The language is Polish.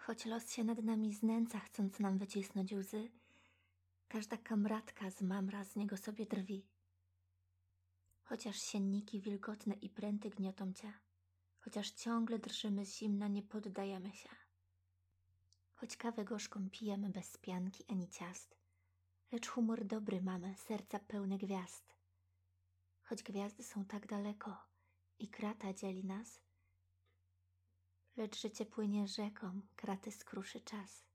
Choć los się nad nami znęca, chcąc nam wycisnąć łzy, każda kamratka z mamra z niego sobie drwi. Chociaż sienniki wilgotne i pręty gniotą cię, chociaż ciągle drżymy z zimna, nie poddajemy się. Choć kawę gorzką pijemy bez pianki ani ciast, lecz humor dobry mamy, serca pełne gwiazd. Choć gwiazdy są tak daleko i krata dzieli nas, lecz życie płynie rzeką, kraty skruszy czas.